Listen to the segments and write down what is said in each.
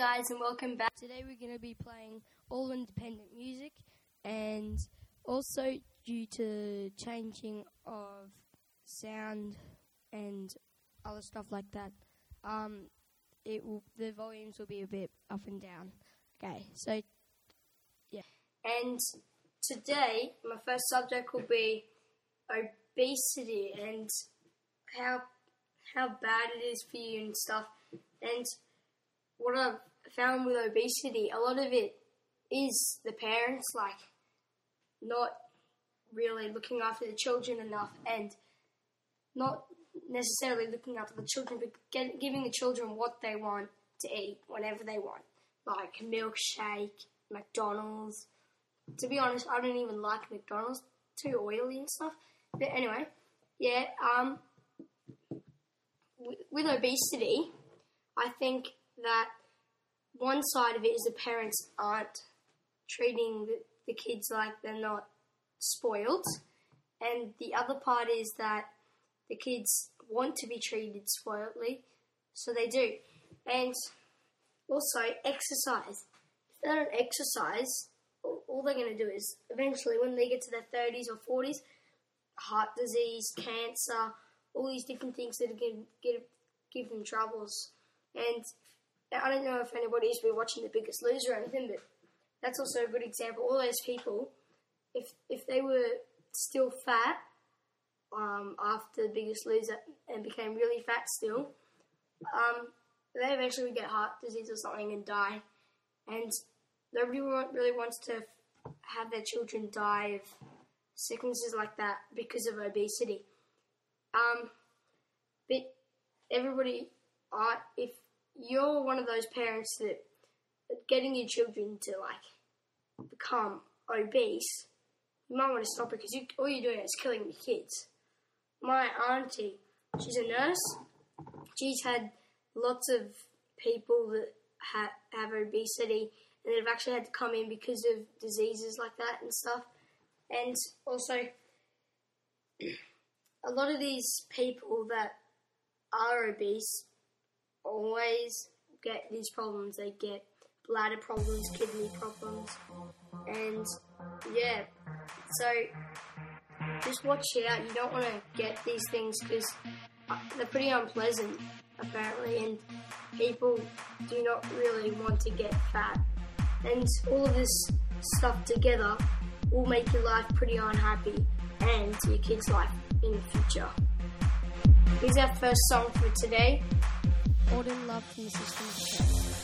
Guys, and welcome back. Today we're going to be playing all independent music, and also due to changing of sound and other stuff like that, um, it will the volumes will be a bit up and down. Okay, so yeah. And today, my first subject will be obesity and how how bad it is for you and stuff. And what I've found with obesity, a lot of it is the parents like not really looking after the children enough and not necessarily looking after the children, but get, giving the children what they want to eat whenever they want, like milkshake, McDonald's. To be honest, I don't even like McDonald's; too oily and stuff. But anyway, yeah. Um, with, with obesity, I think that one side of it is the parents aren't treating the, the kids like they're not spoiled, and the other part is that the kids want to be treated spoiledly, so they do. And also exercise. If they don't exercise, all they're going to do is eventually, when they get to their thirties or forties, heart disease, cancer, all these different things that are going to give, give them troubles. And I don't know if anybody's been watching The Biggest Loser or anything, but that's also a good example. All those people, if if they were still fat um, after The Biggest Loser and became really fat still, um, they eventually would get heart disease or something and die. And nobody really wants to have their children die of sicknesses like that because of obesity. Um, but everybody, uh, if you're one of those parents that getting your children to like become obese, you might want to stop it because you, all you're doing is killing your kids. My auntie, she's a nurse. She's had lots of people that ha- have obesity and they've actually had to come in because of diseases like that and stuff. And also, a lot of these people that are obese always get these problems. They get bladder problems, kidney problems, and yeah. So just watch out. You don't want to get these things because uh, they're pretty unpleasant, apparently, and people do not really want to get fat. And all of this stuff together will make your life pretty unhappy and your kids' life in the future. Here's our first song for today. All in love from the system.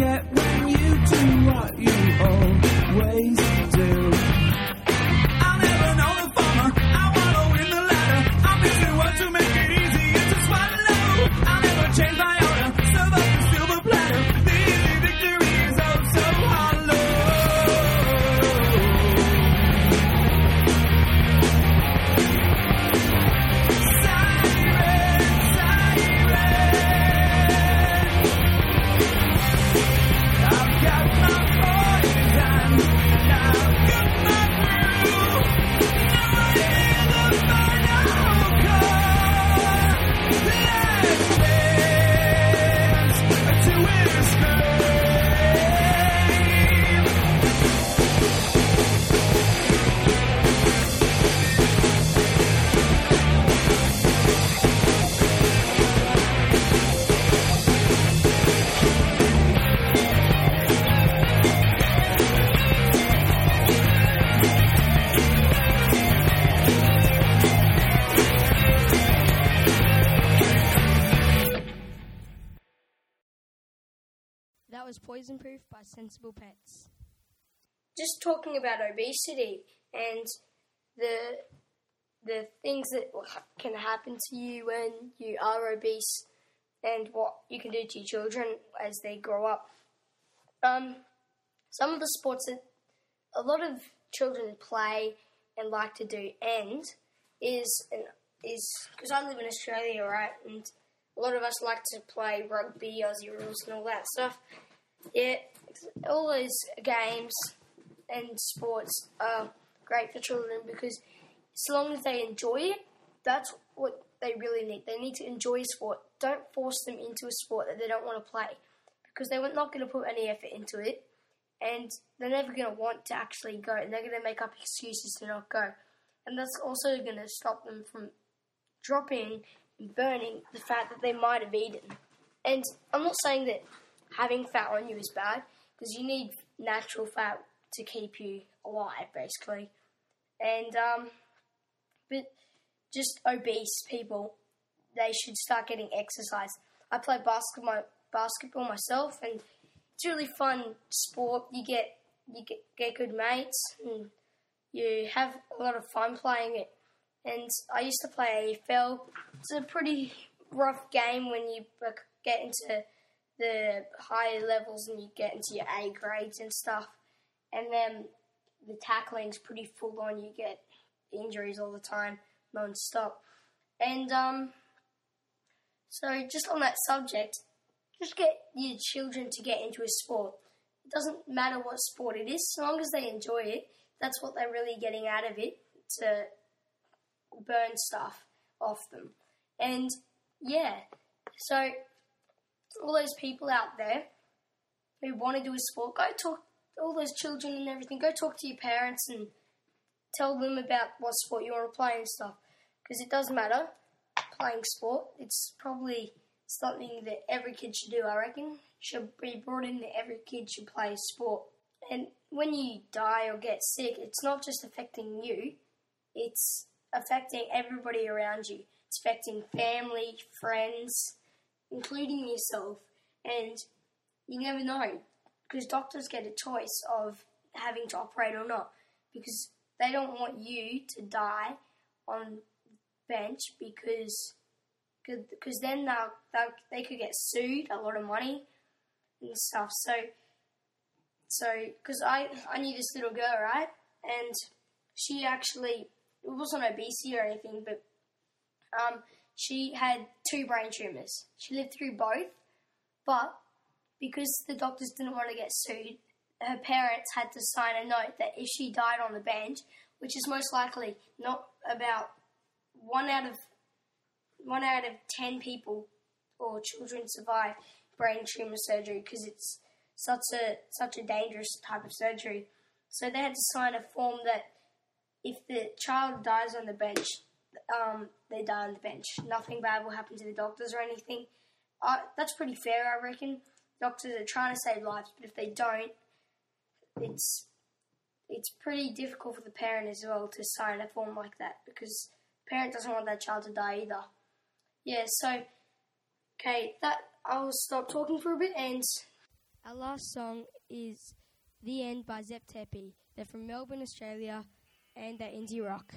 Poison proof by Sensible Pets. Just talking about obesity and the the things that can happen to you when you are obese and what you can do to your children as they grow up. Um, some of the sports that a lot of children play and like to do and is is because I live in Australia, right? And a lot of us like to play rugby, Aussie rules, and all that stuff. Yeah, all those games and sports are great for children because as long as they enjoy it, that's what they really need. They need to enjoy sport. Don't force them into a sport that they don't want to play because they're not going to put any effort into it and they're never going to want to actually go and they're going to make up excuses to not go. And that's also going to stop them from dropping and burning the fat that they might have eaten. And I'm not saying that having fat on you is bad because you need natural fat to keep you alive, basically. And um, but just obese people, they should start getting exercise. I play basketball basketball myself, and it's a really fun sport. You get you get, get good mates, and you have a lot of fun playing it. And I used to play AFL. It's a pretty rough game when you get into the higher levels and you get into your A grades and stuff. And then the tackling's pretty full on. You get injuries all the time, non-stop. And um, so just on that subject, just get your children to get into a sport. It doesn't matter what sport it is, as long as they enjoy it. That's what they're really getting out of it to burn stuff off them. And yeah, so all those people out there who want to do a sport, go talk to all those children and everything. Go talk to your parents and tell them about what sport you want to play and stuff. Because it does matter playing sport. It's probably something that every kid should do. I reckon should be brought in that every kid should play a sport. And when you die or get sick, it's not just affecting you. It's affecting everybody around you. It's affecting family, friends, including yourself. And you never know because doctors get a choice of having to operate or not because they don't want you to die on bench because because then they'll, they'll, they could get sued a lot of money and stuff so so because I, I knew this little girl right and she actually it wasn't obesity or anything but um, she had two brain tumors she lived through both but because the doctors didn't want to get sued, her parents had to sign a note that if she died on the bench, which is most likely not about one out of one out of ten people or children survive brain tumor surgery because it's such a such a dangerous type of surgery. So they had to sign a form that if the child dies on the bench, um, they die on the bench. Nothing bad will happen to the doctors or anything. That's pretty fair, I reckon doctors are trying to save lives, but if they don't, it's it's pretty difficult for the parent as well to sign a form like that because the parent doesn't want that child to die either. Yeah, so okay, that I'll stop talking for a bit and our last song is The End by Zep Tepi. They're from Melbourne, Australia, and they're indie rock.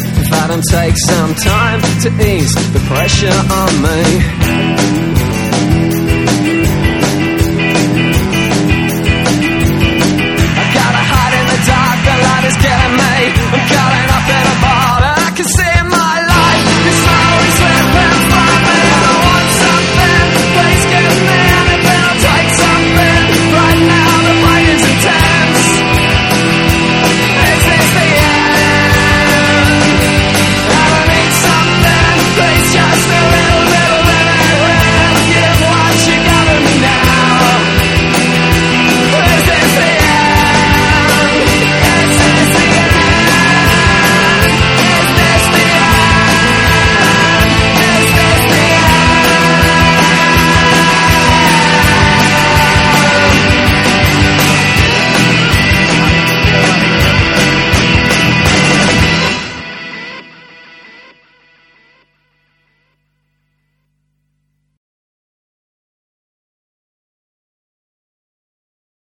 If I don't take some time to ease the pressure on me.